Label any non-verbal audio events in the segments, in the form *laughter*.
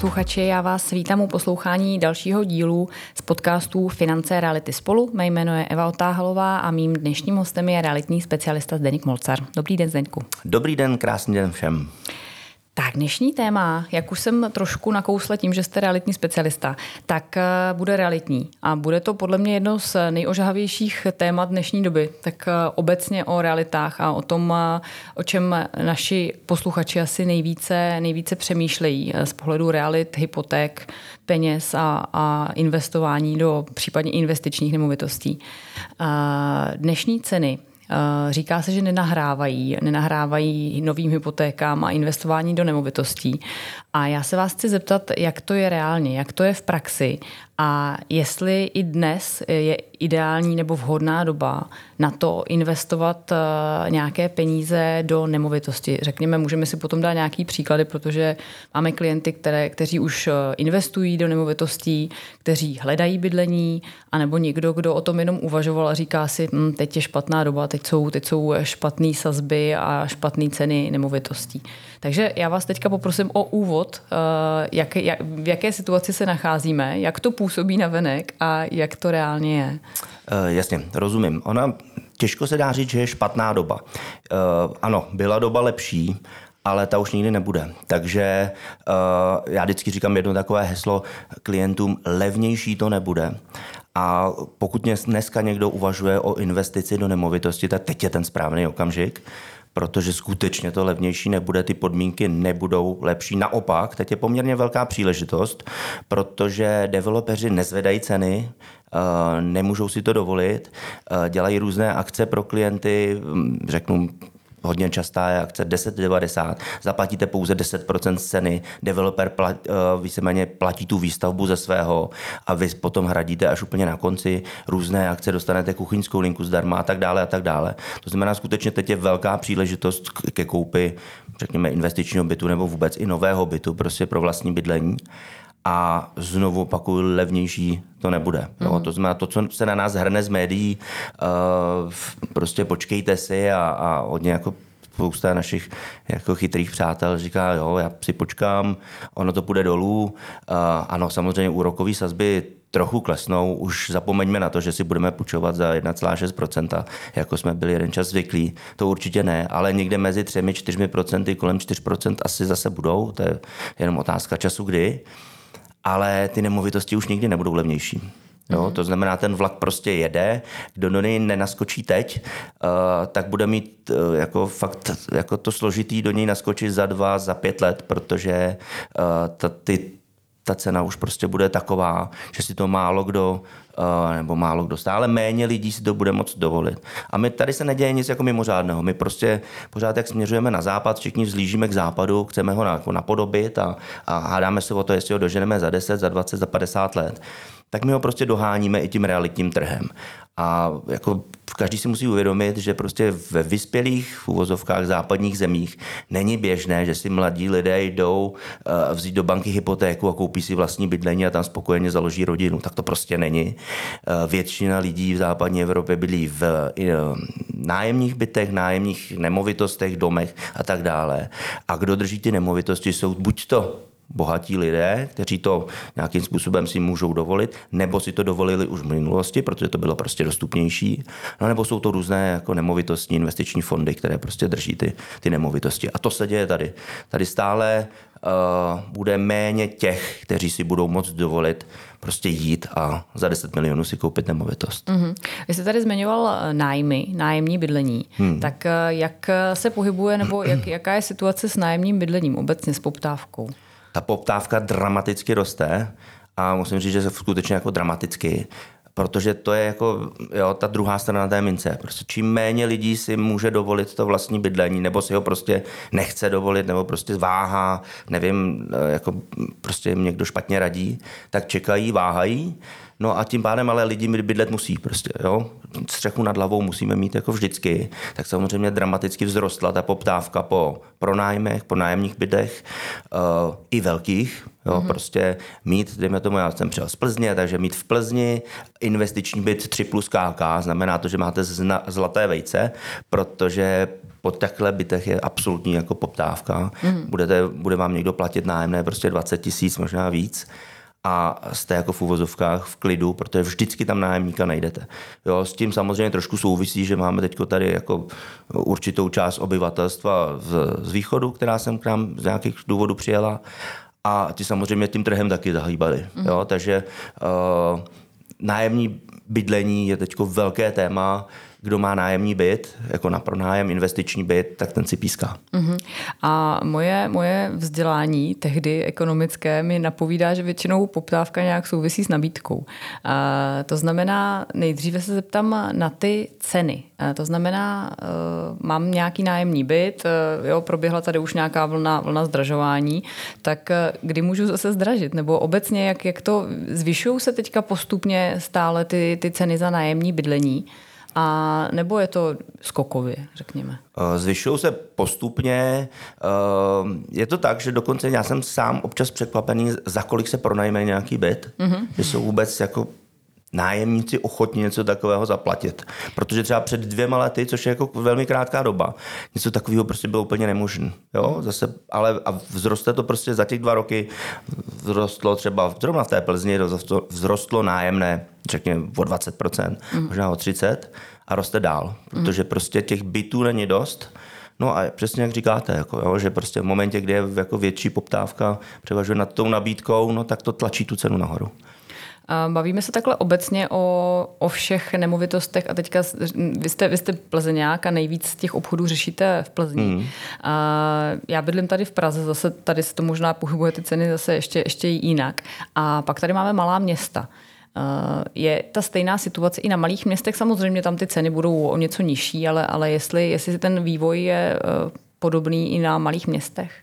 posluchači, já vás vítám u poslouchání dalšího dílu z podcastů Finance reality spolu. Mé jméno je Eva Otáhalová a mým dnešním hostem je realitní specialista Zdeněk Molcar. Dobrý den, Zdeňku. Dobrý den, krásný den všem. Tak dnešní téma, jak už jsem trošku nakousla tím, že jste realitní specialista, tak eh, bude realitní. A bude to podle mě jedno z nejožahavějších témat dnešní doby. Tak eh, obecně o realitách a o tom, eh, o čem naši posluchači asi nejvíce, nejvíce přemýšlejí z pohledu realit, hypoték, peněz a, a investování do případně investičních nemovitostí. Dnešní ceny říká se, že nenahrávají, nenahrávají novým hypotékám a investování do nemovitostí. A já se vás chci zeptat, jak to je reálně, jak to je v praxi a jestli i dnes je ideální nebo vhodná doba na to investovat eh, nějaké peníze do nemovitosti. Řekněme, můžeme si potom dát nějaký příklady, protože máme klienty, které, kteří už eh, investují do nemovitostí, kteří hledají bydlení, anebo někdo, kdo o tom jenom uvažoval a říká si, hm, teď je špatná doba, teď jsou, teď jsou špatné sazby a špatné ceny nemovitostí. Takže já vás teďka poprosím o úvod, eh, jak, jak, v jaké situaci se nacházíme, jak to působí na venek a jak to reálně je. Uh, jasně, rozumím. Ona těžko se dá říct, že je špatná doba. Uh, ano, byla doba lepší, ale ta už nikdy nebude. Takže uh, já vždycky říkám jedno takové heslo klientům, levnější to nebude. A pokud dneska někdo uvažuje o investici do nemovitosti, tak teď je ten správný okamžik, protože skutečně to levnější nebude, ty podmínky nebudou lepší. Naopak, teď je poměrně velká příležitost, protože developeři nezvedají ceny, eh, nemůžou si to dovolit, eh, dělají různé akce pro klienty, hm, řeknu hodně častá je akce 10,90, zaplatíte pouze 10% ceny, developer plat, uh, víceméně platí tu výstavbu ze svého a vy potom hradíte až úplně na konci. Různé akce, dostanete kuchyňskou linku zdarma a tak dále a tak dále. To znamená, skutečně teď je velká příležitost ke koupi, řekněme, investičního bytu nebo vůbec i nového bytu prostě pro vlastní bydlení a znovu opakuju, levnější to nebude. Mm. Jo? To znamená, to, co se na nás hrne z médií, uh, prostě počkejte si a, a hodně jako spousta našich jako chytrých přátel říká, jo, já si počkám, ono to půjde dolů. Uh, ano, samozřejmě úrokové sazby trochu klesnou, už zapomeňme na to, že si budeme půjčovat za 1,6%, jako jsme byli jeden čas zvyklí. To určitě ne, ale někde mezi 3-4%, kolem 4% asi zase budou, to je jenom otázka času kdy ale ty nemovitosti už nikdy nebudou levnější. Jo, mm. To znamená, ten vlak prostě jede, kdo do něj nenaskočí teď, uh, tak bude mít uh, jako fakt jako to složitý do něj naskočit za dva, za pět let, protože uh, ta, ty, ta cena už prostě bude taková, že si to málo kdo nebo málo kdo stále méně lidí si to bude moct dovolit. A my tady se neděje nic jako mimořádného. My prostě pořád, jak směřujeme na západ, všichni vzlížíme k západu, chceme ho jako napodobit a, a hádáme se o to, jestli ho doženeme za 10, za 20, za 50 let tak my ho prostě doháníme i tím realitním trhem. A jako každý si musí uvědomit, že prostě ve vyspělých v uvozovkách západních zemích není běžné, že si mladí lidé jdou uh, vzít do banky hypotéku a koupí si vlastní bydlení a tam spokojeně založí rodinu. Tak to prostě není. Uh, většina lidí v západní Evropě bydlí v uh, nájemních bytech, nájemních nemovitostech, domech a tak dále. A kdo drží ty nemovitosti, jsou buď to bohatí lidé, kteří to nějakým způsobem si můžou dovolit, nebo si to dovolili už v minulosti, protože to bylo prostě dostupnější, no nebo jsou to různé jako nemovitostní investiční fondy, které prostě drží ty, ty nemovitosti. A to se děje tady. Tady stále uh, bude méně těch, kteří si budou moct dovolit prostě jít a za 10 milionů si koupit nemovitost. Mm-hmm. Vy jste tady zmiňoval eh, nájmy, nájemní bydlení. Hmm. Tak eh, jak se pohybuje nebo jak, jaká je situace s nájemním bydlením obecně s poptávkou? Ta poptávka dramaticky roste a musím říct, že se skutečně jako dramaticky, protože to je jako jo, ta druhá strana té mince. Prostě čím méně lidí si může dovolit to vlastní bydlení, nebo si ho prostě nechce dovolit, nebo prostě váhá, nevím, jako prostě jim někdo špatně radí, tak čekají, váhají, No a tím pádem ale lidi bydlet musí prostě, jo. Střechu nad hlavou musíme mít jako vždycky. Tak samozřejmě dramaticky vzrostla ta poptávka po pronájmech, po nájemních bytech, uh, i velkých, Jo, mm-hmm. prostě mít, dejme tomu, já jsem přijel z Plzně, takže mít v Plzni investiční byt 3 plus KK, znamená to, že máte zna, zlaté vejce, protože po těchto bytech je absolutní jako poptávka. Mm. Budete, bude vám někdo platit nájemné prostě 20 tisíc, možná víc a jste jako v úvozovkách v klidu, protože vždycky tam nájemníka najdete. Jo, s tím samozřejmě trošku souvisí, že máme teď tady jako určitou část obyvatelstva z, z východu, která jsem k nám z nějakých důvodů přijela a ti samozřejmě tím trhem taky zahýbali. Mm. Jo, takže uh, nájemní bydlení je teď velké téma kdo má nájemní byt, jako na pronájem investiční byt, tak ten si píská. Uh-huh. A moje, moje vzdělání tehdy ekonomické mi napovídá, že většinou poptávka nějak souvisí s nabídkou. A to znamená, nejdříve se zeptám na ty ceny. A to znamená, uh, mám nějaký nájemní byt, uh, jo, proběhla tady už nějaká vlna, vlna zdražování, tak uh, kdy můžu zase zdražit? Nebo obecně, jak, jak to zvyšují se teďka postupně stále ty, ty ceny za nájemní bydlení? A nebo je to skokově, řekněme? Eh, zvyšují se postupně. Eh, je to tak, že dokonce já jsem sám občas překvapený, za kolik se pronajme nějaký byt, mm-hmm. že jsou vůbec jako nájemníci ochotní něco takového zaplatit. Protože třeba před dvěma lety, což je jako velmi krátká doba, něco takového prostě bylo úplně nemožné. Jo? Zase, ale a vzroste to prostě za těch dva roky, vzrostlo třeba zrovna v té Plzni, vzrostlo nájemné, řekněme o 20%, mm. možná o 30% a roste dál, protože prostě těch bytů není dost. No a přesně jak říkáte, jako, jo, že prostě v momentě, kdy je jako větší poptávka, převažuje nad tou nabídkou, no tak to tlačí tu cenu nahoru. Bavíme se takhle obecně o, o všech nemovitostech a teďka vy jste, vy jste plzeňák a nejvíc těch obchodů řešíte v Plzni. Mm. A já bydlím tady v Praze, zase tady se to možná pohybuje ty ceny zase ještě, ještě jinak. A pak tady máme malá města. Je ta stejná situace i na malých městech? Samozřejmě tam ty ceny budou o něco nižší, ale, ale jestli, jestli ten vývoj je e, podobný i na malých městech?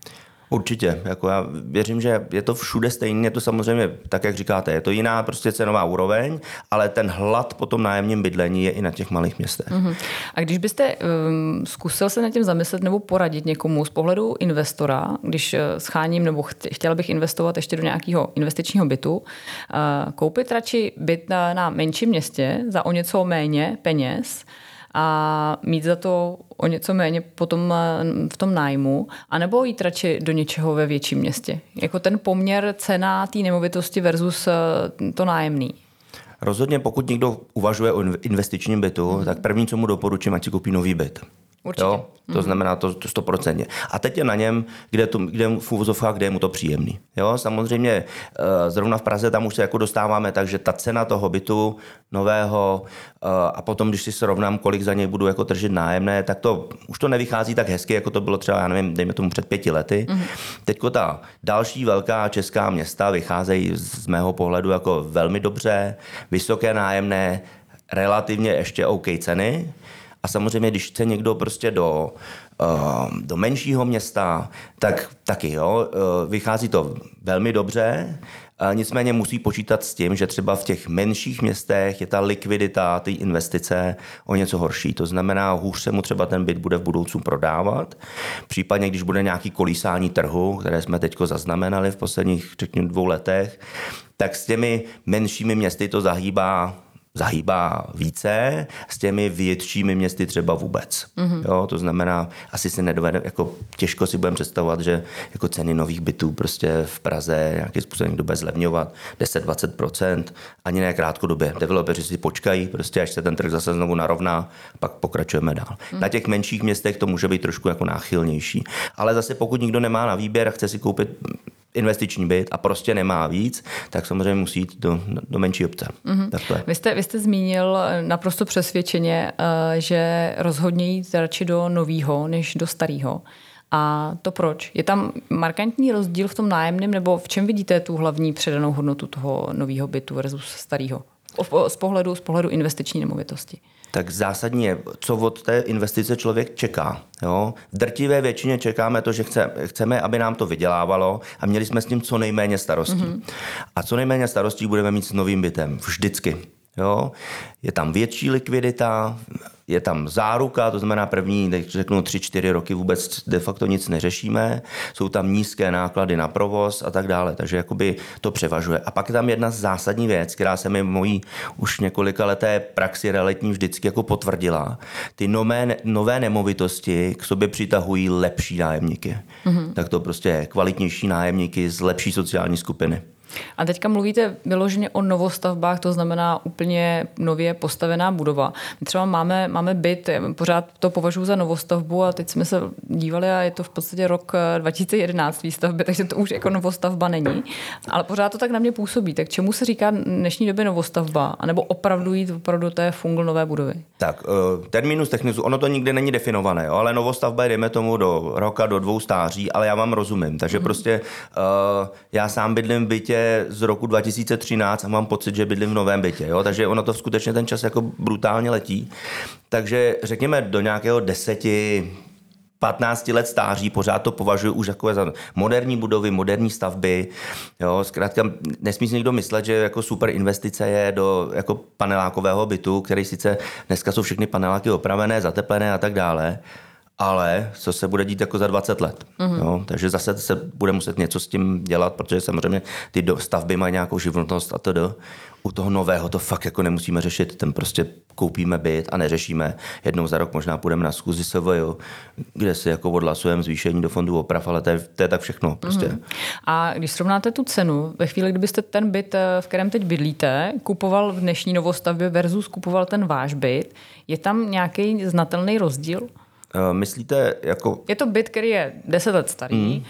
Určitě, jako já věřím, že je to všude stejně, je to samozřejmě, tak jak říkáte, je to jiná prostě cenová úroveň, ale ten hlad po tom nájemním bydlení je i na těch malých městech. Uh-huh. A když byste um, zkusil se nad tím zamyslet nebo poradit někomu z pohledu investora, když uh, scháním nebo chtěl bych investovat ještě do nějakého investičního bytu, uh, koupit radši byt na, na menším městě za o něco méně peněz, a mít za to o něco méně potom eh, v tom nájmu, anebo jít radši do něčeho ve větším městě. Jako ten poměr cena té nemovitosti versus eh, to nájemný. Rozhodně, pokud někdo uvažuje o investičním bytu, mm-hmm. tak první, co mu doporučím, ať si koupí nový byt. Určitě. Jo? To mm-hmm. znamená to, to 100%. A teď je na něm, kde, to, kde v úvozovkách, kde je mu to příjemný. Jo? Samozřejmě eh, zrovna v Praze tam už se jako dostáváme, takže ta cena toho bytu nového eh, a potom, když si srovnám, kolik za něj budu jako tržit nájemné, tak to už to nevychází tak hezky, jako to bylo třeba, já nevím, dejme tomu před pěti lety. Mm-hmm. Teďko ta další velká česká města vycházejí z mého pohledu jako velmi dobře, vysoké nájemné, relativně ještě OK ceny. A samozřejmě, když chce někdo prostě do, uh, do menšího města, tak taky jo, uh, vychází to velmi dobře, uh, nicméně musí počítat s tím, že třeba v těch menších městech je ta likvidita, ty investice o něco horší. To znamená, hůř se mu třeba ten byt bude v budoucnu prodávat. Případně, když bude nějaký kolísání trhu, které jsme teď zaznamenali v posledních, řekněme, dvou letech, tak s těmi menšími městy to zahýbá zahýbá více, s těmi většími městy třeba vůbec. Mm-hmm. Jo, to znamená, asi si nedovede, jako těžko si budeme představovat, že jako ceny nových bytů prostě v Praze nějakým způsobem někdo bude zlevňovat 10-20%, ani ne krátkodobě. Developeři si počkají, prostě až se ten trh zase znovu narovná, pak pokračujeme dál. Mm-hmm. Na těch menších městech to může být trošku jako náchylnější. Ale zase pokud nikdo nemá na výběr a chce si koupit investiční byt a prostě nemá víc, tak samozřejmě musí jít do, do menší obce. Mm-hmm. Vy, jste, vy jste zmínil naprosto přesvědčeně, eh, že rozhodně jít radši do nového než do starého. A to proč? Je tam markantní rozdíl v tom nájemném, nebo v čem vidíte tu hlavní předanou hodnotu toho nového bytu versus starého? Z pohledu, z pohledu investiční nemovitosti. Tak zásadní je, co od té investice člověk čeká. Jo? V drtivé většině čekáme to, že chce, chceme, aby nám to vydělávalo a měli jsme s tím co nejméně starostí. Mm-hmm. A co nejméně starostí budeme mít s novým bytem. Vždycky. Jo? Je tam větší likvidita, je tam záruka, to znamená první, teď řeknu, tři, čtyři roky vůbec de facto nic neřešíme, jsou tam nízké náklady na provoz a tak dále, takže jakoby to převažuje. A pak je tam jedna zásadní věc, která se mi mojí už několika leté praxi realitní vždycky jako potvrdila. Ty nové, nové nemovitosti k sobě přitahují lepší nájemníky. Mm-hmm. Tak to prostě je kvalitnější nájemníky z lepší sociální skupiny. A teďka mluvíte vyloženě o novostavbách, to znamená úplně nově postavená budova. My třeba máme, máme byt, pořád to považuji za novostavbu a teď jsme se dívali a je to v podstatě rok 2011 eh, výstavby, *laughs* takže to už jako novostavba není. Ale pořád to tak na mě působí. Tak čemu se říká dnešní době novostavba? A nebo opravdu jít opravdu té fungl nové budovy? Tak, eh, terminus technicus, ono to nikdy není definované, jo, ale novostavba je, dejme tomu, do roka, do dvou stáří, ale já vám rozumím. Takže mm-hmm. prostě uh, já sám bydlím v bytě z roku 2013 a mám pocit, že bydlím v novém bytě. Jo? Takže ono to skutečně ten čas jako brutálně letí. Takže řekněme do nějakého deseti, 15 let stáří, pořád to považuji už jako za moderní budovy, moderní stavby. Jo, zkrátka nesmí si někdo myslet, že jako super investice je do jako panelákového bytu, který sice dneska jsou všechny paneláky opravené, zateplené a tak dále, ale co se bude dít jako za 20 let. Mm-hmm. Jo? Takže zase se bude muset něco s tím dělat, protože samozřejmě ty stavby mají nějakou životnost a tedy. U toho nového to fakt jako nemusíme řešit, ten prostě koupíme byt a neřešíme. Jednou za rok možná půjdeme na schůzi SVJ, kde si jako odhlasujeme zvýšení do fondu oprav, ale to je, to je tak všechno. Prostě. Mm-hmm. A když srovnáte tu cenu, ve chvíli, kdybyste ten byt, eh, v kterém teď bydlíte, kupoval v dnešní novostavbě versus kupoval ten váš byt, je tam nějaký znatelný rozdíl? Eh, myslíte jako... Je to byt, který je 10 let starý, mm.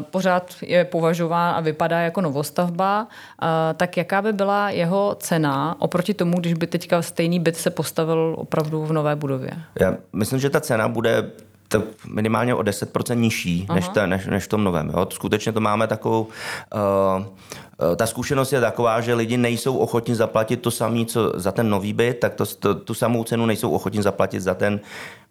pořád je považován a vypadá jako novostavba, eh, tak jaká by byla jeho cena oproti tomu, když by teďka stejný byt se postavil opravdu v nové budově? Já myslím, že ta cena bude to minimálně o 10% nižší než, te, než, než v tom novém. Jo. Skutečně to máme takovou... Uh, ta zkušenost je taková, že lidi nejsou ochotni zaplatit to samé, co za ten nový byt, tak to, to, tu samou cenu nejsou ochotni zaplatit za ten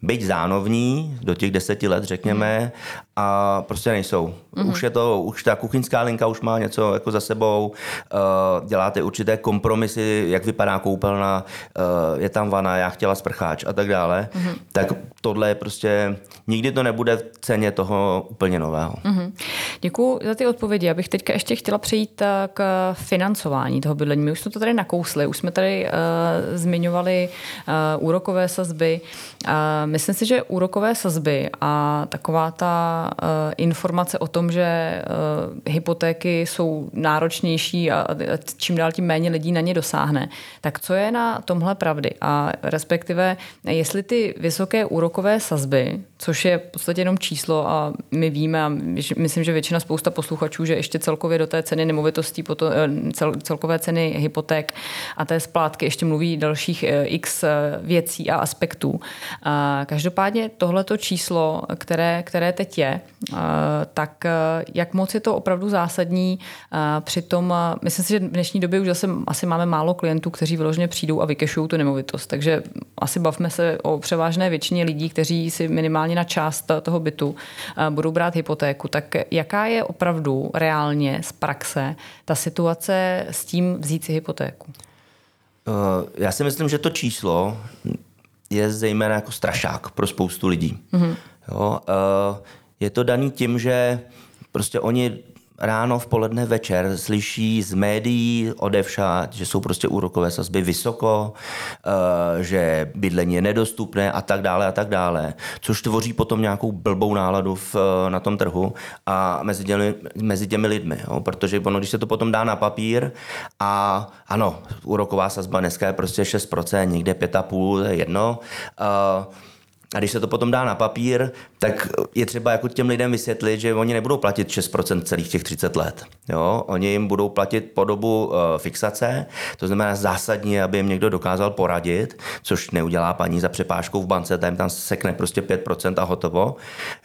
byť zánovní, do těch deseti let řekněme, mm. a prostě nejsou. Mm. Už je to, už ta kuchyňská linka už má něco jako za sebou, uh, děláte určité kompromisy, jak vypadá koupelna, uh, je tam vana, já chtěla sprcháč a tak dále, mm. tak tohle je prostě, nikdy to nebude v ceně toho úplně nového. Mm. Děkuji za ty odpovědi. Já bych teďka ještě chtěla přejít eh, k financování toho bydlení. My už jsme to tady nakousli, už jsme tady uh, zmiňovali uh, úrokové sazby. Uh, Myslím si, že úrokové sazby a taková ta uh, informace o tom, že uh, hypotéky jsou náročnější a, a čím dál tím méně lidí na ně dosáhne, tak co je na tomhle pravdy? A respektive, jestli ty vysoké úrokové sazby, což je v podstatě jenom číslo a my víme a myslím, že většina spousta posluchačů, že ještě celkově do té ceny nemovitostí, eh, cel, celkové ceny hypoték a té splátky ještě mluví dalších x věcí a aspektů. Každopádně tohleto číslo, které, které teď je, eh, tak eh, jak moc je to opravdu zásadní eh, při tom, myslím si, že v dnešní době už zase asi máme málo klientů, kteří vyloženě přijdou a vykešují tu nemovitost, takže asi bavme se o převážné většině lidí, kteří si minimálně na část toho bytu budou brát hypotéku. Tak jaká je opravdu reálně z praxe ta situace s tím vzít si hypotéku? Já si myslím, že to číslo je zejména jako strašák pro spoustu lidí. Mm-hmm. Jo, uh, je to daný tím, že prostě oni ráno, v poledne, večer slyší z médií odevšat, že jsou prostě úrokové sazby vysoko, eh, že bydlení je nedostupné a tak dále a tak dále, což tvoří potom nějakou blbou náladu v, eh, na tom trhu a mezi těmi, mezi těmi lidmi, jo? protože ono, když se to potom dá na papír a ano, úroková sazba dneska je prostě 6%, někde 5,5%, to je jedno, uh, A když se to potom dá na papír, tak je třeba jako těm lidem vysvětlit, že oni nebudou platit 6% celých těch 30 let. Jo? Oni jim budou platit po dobu uh, fixace, to znamená zásadní, aby jim někdo dokázal poradit, což neudělá paní za přepážkou v bance, tam tam sekne prostě 5% a hotovo.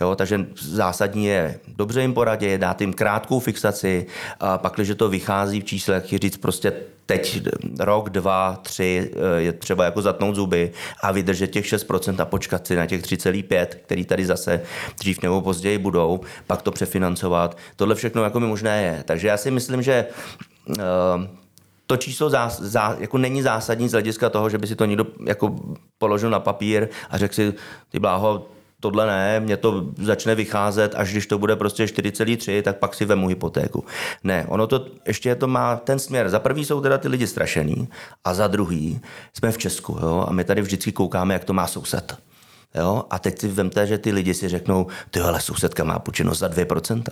Jo? Takže zásadní je dobře jim poradit, dát jim krátkou fixaci, a pak, když to vychází v číslech, říct prostě teď rok, dva, tři eh, je třeba jako zatnout zuby a vydržet těch 6% a počkat si na těch 3,5, který tady zase dřív nebo později budou, pak to přefinancovat. Tohle všechno jako mi možné je. Takže já si myslím, že uh, to číslo zás, zá, jako není zásadní z hlediska toho, že by si to někdo jako položil na papír a řekl si, ty bláho, tohle ne, mě to začne vycházet, až když to bude prostě 4,3, tak pak si vemu hypotéku. Ne, ono to ještě to má ten směr. Za prvý jsou teda ty lidi strašený a za druhý jsme v Česku jo, a my tady vždycky koukáme, jak to má soused. Jo? A teď si vemte, že ty lidi si řeknou, ty ale sousedka má půjčeno za 2%.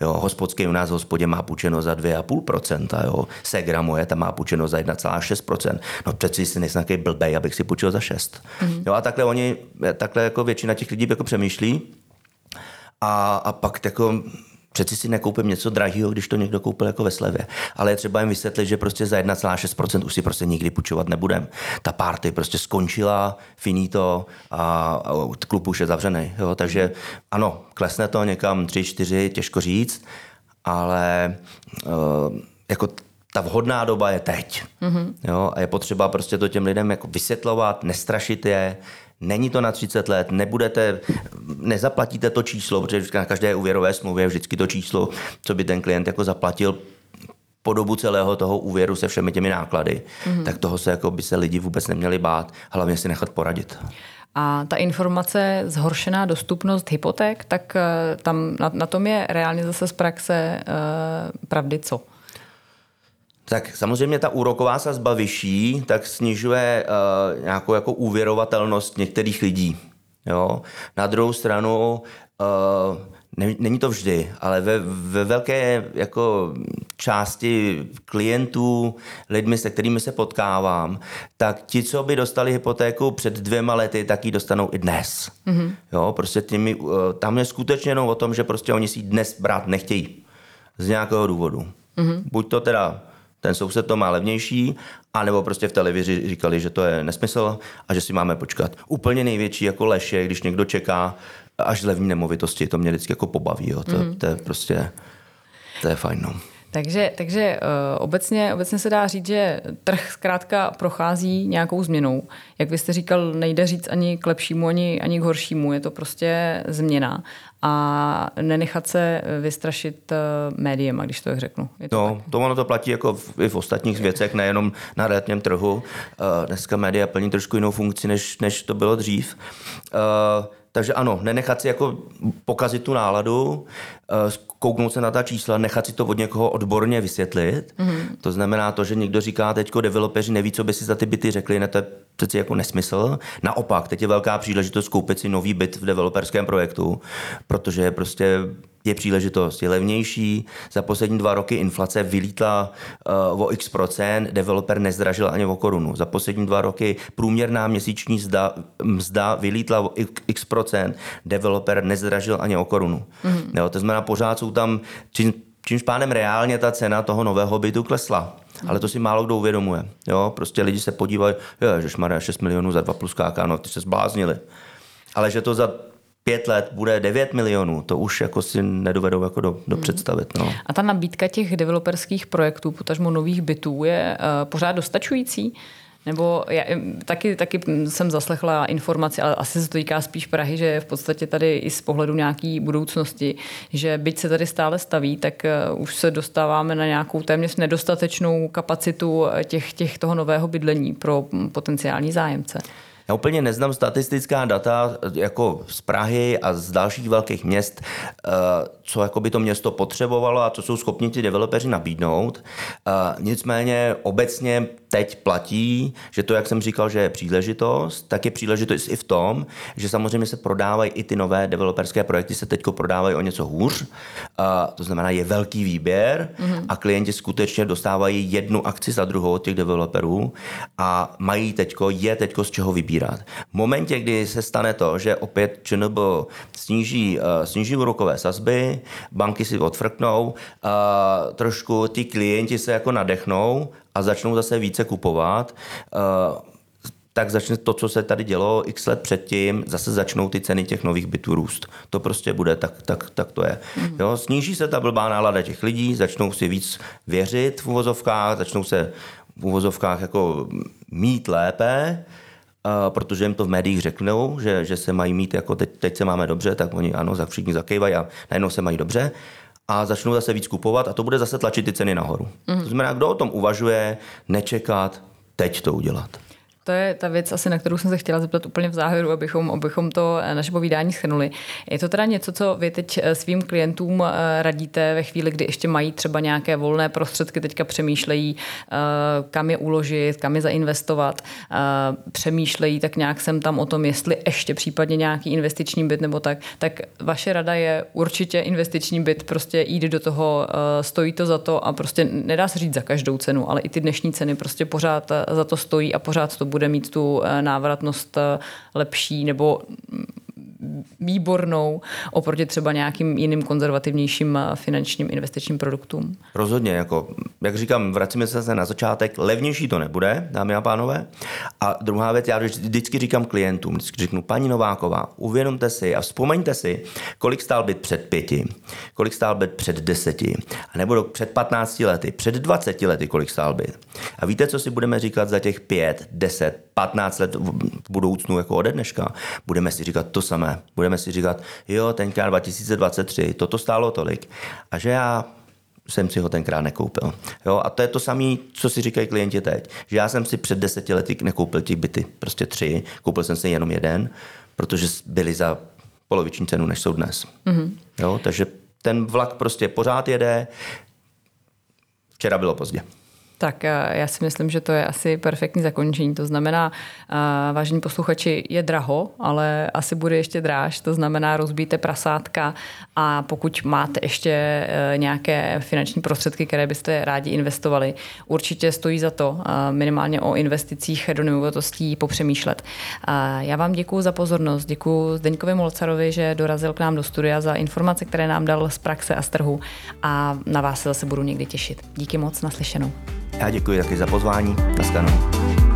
Jo? Hospodský u nás v hospodě má půjčeno za 2,5%. Jo? Segra moje, tam má půjčeno za 1,6%. No přeci si nejsem takový blbej, abych si půjčil za 6. Mm-hmm. Jo? A takhle oni, takhle jako většina těch lidí jako přemýšlí. A, a pak jako Přeci si nekoupím něco drahého, když to někdo koupil jako ve slevě. Ale je třeba jim vysvětlit, že prostě za 1,6% už si prostě nikdy půjčovat nebudem. Ta party prostě skončila, finito a, a klub už je zavřený. Jo? Takže ano, klesne to někam 3, 4, těžko říct, ale uh, jako ta vhodná doba je teď. Mm-hmm. Jo? A je potřeba prostě to těm lidem jako vysvětlovat, nestrašit je, Není to na 30 let, nebudete, nezaplatíte to číslo, protože na každé úvěrové smlouvě je vždycky to číslo, co by ten klient jako zaplatil po dobu celého toho úvěru se všemi těmi náklady, mm-hmm. tak toho se jako by se lidi vůbec neměli bát, hlavně si nechat poradit. A ta informace zhoršená dostupnost hypoték, tak eh, tam na, na tom je reálně zase z praxe uh, pravdy co? Tak samozřejmě ta úroková sazba vyšší, tak snižuje uh, nějakou jako úvěrovatelnost některých lidí. Jo? Na druhou stranu uh, ne, není to vždy, ale ve, ve velké jako části klientů, lidmi, se kterými se potkávám, tak ti, co by dostali hypotéku před dvěma lety, tak ji dostanou i dnes. Mm-hmm. Jo, prostě těmi, uh, tam je skutečně jenom o tom, že prostě oni si dnes brát nechtějí. Z nějakého důvodu. Mm-hmm. Buď to teda ten soused to má levnější, anebo prostě v televizi říkali, že to je nesmysl a že si máme počkat. Úplně největší jako lež je, když někdo čeká až z levní nemovitosti, to mě vždycky jako pobaví, jo. To, mm. to je prostě, to je fajn, no. Takže, takže uh, obecně, obecně se dá říct, že trh zkrátka prochází nějakou změnou. Jak vy jste říkal, nejde říct ani k lepšímu, ani, ani k horšímu. Je to prostě změna. A nenechat se vystrašit uh, médiem, když to tak řeknu. Je to no, tak? to ono to platí jako v, i v ostatních věcech, nejenom na realitním trhu. Uh, dneska média plní trošku jinou funkci, než, než to bylo dřív. Takže ano, nenechat si jako pokazit tu náladu, eh, kouknout se na ta čísla, nechat si to od někoho odborně vysvětlit. Mm-hmm. To znamená to, že někdo říká, teďko developeři neví, co by si za ty byty řekli, ne, to je přeci jako nesmysl. Naopak, teď je velká příležitost koupit si nový byt v developerském projektu, protože prostě je příležitost, je levnější. Za poslední dva roky inflace vylítla uh, o x procent, developer nezdražil ani o korunu. Za poslední dva roky průměrná měsíční mzda, mzda vylítla o x procent, developer nezdražil ani o korunu. Mm-hmm. Jo, to znamená, pořád jsou tam, čím, čímž pánem reálně ta cena toho nového bytu klesla. Ale to si málo kdo uvědomuje. Jo? Prostě lidi se podívají, že má 6 milionů za 2 plus KK, no ty se zbláznili. Ale že to za pět let bude 9 milionů, to už jako si nedovedou jako do, do hmm. představit. No. A ta nabídka těch developerských projektů, potažmo nových bytů, je uh, pořád dostačující? Nebo já, taky, taky jsem zaslechla informaci, ale asi se to týká spíš Prahy, že v podstatě tady i z pohledu nějaké budoucnosti, že byť se tady stále staví, tak uh, už se dostáváme na nějakou téměř nedostatečnou kapacitu těch, těch toho nového bydlení pro potenciální zájemce. Já úplně neznám statistická data jako z Prahy a z dalších velkých měst, eh, co jako by to město potřebovalo a co jsou schopni ti developeři nabídnout. Eh, nicméně obecně teď platí, že to, jak jsem říkal, že je příležitost, tak je příležitost i v tom, že samozřejmě se prodávají i ty nové developerské projekty, se teď prodávají o něco hůř. A to znamená, je velký výběr mm-hmm. a klienti skutečně dostávají jednu akci za druhou od těch developerů a mají teďko, je teďko z čeho vybírat vybírat. V momentě, kdy se stane to, že opět ČNB sníží, uh, sníží úrokové sazby, banky si odfrknou, uh, trošku ty klienti se jako nadechnou a začnou zase více kupovat, uh, tak začne to, co se tady dělo x let předtím, zase začnou ty ceny těch nových bytů růst. To prostě bude, tak, tak, tak to je. Mm. Jo, sníží se ta blbá nálada těch lidí, začnou si víc věřit v uvozovkách, začnou se v uvozovkách jako mít lépe, protože jim to v médiích řeknou, že, že se mají mít jako teď, teď se máme dobře, tak oni ano, za všichni zakývají a najednou se mají dobře a začnou zase víc kupovat a to bude zase tlačit ty ceny nahoru. Mm. To znamená, kdo o tom uvažuje, nečekat, teď to udělat. To je ta věc asi, na kterou jsem se chtěla zeptat úplně v závěru, abychom, abychom to eh, naše povídání schrnuli. Je to teda něco, co vy teď eh, svým klientům eh, radíte ve chvíli, kdy ještě mají třeba nějaké volné prostředky, teďka přemýšlejí, kam je uložit, kam je zainvestovat, přemýšlejí tak nějak sem tam o tom, jestli ještě případně nějaký investiční byt nebo tak, tak vaše rada je určitě investiční byt, prostě jít do toho, stojí to za to a prostě nedá se říct za každou cenu, ale i ty dnešní ceny prostě pořád za to stojí a pořád to bude mít tu eh, návratnost eh, lepší nebo mm, výbornou oproti třeba nějakým jiným konzervativnějším eh, finančním investičním produktům. Rozhodně, jako, jak říkám, vracíme se zase na začátek, levnější to nebude, dámy a pánové. A druhá věc, já vždycky říkám klientům, vždycky řeknu, paní Nováková, uvědomte si a vzpomeňte si, kolik stál byt před pěti, kolik stál byt před deseti, a nebo před 15 lety, před 20 lety, kolik stál byt. A víte, co si budeme říkat za těch pět, deset, 15 let v budoucnu jako ode dneška? Budeme si říkat to samé Budeme si říkat, jo, tenkrát 2023, toto stálo tolik. A že já jsem si ho tenkrát nekoupil. Jo, a to je to samé, co si říkají klienti teď. Že já jsem si před deseti lety nekoupil ty byty, prostě tři, koupil jsem si jenom jeden, protože byly za poloviční cenu, než jsou dnes. Mm-hmm. Jo, takže ten vlak prostě pořád jede. Včera bylo pozdě. Tak eh, já si myslím, že to je asi perfektní zakončení. To znamená, eh, vážení posluchači, je draho, ale asi bude ještě dráž. To znamená, rozbíte prasátka a pokud máte ještě eh, nějaké finanční prostředky, které byste rádi investovali, určitě stojí za to minimálně o investicích do nemovitostí popřemýšlet. Já vám děkuji za pozornost, děkuji Zdeňkovi Molcarovi, že dorazil k nám do studia za informace, které nám dal z praxe a z trhu a na vás se zase budu někdy těšit. Díky moc, naslyšenou. Já děkuji taky za pozvání. Naschledanou.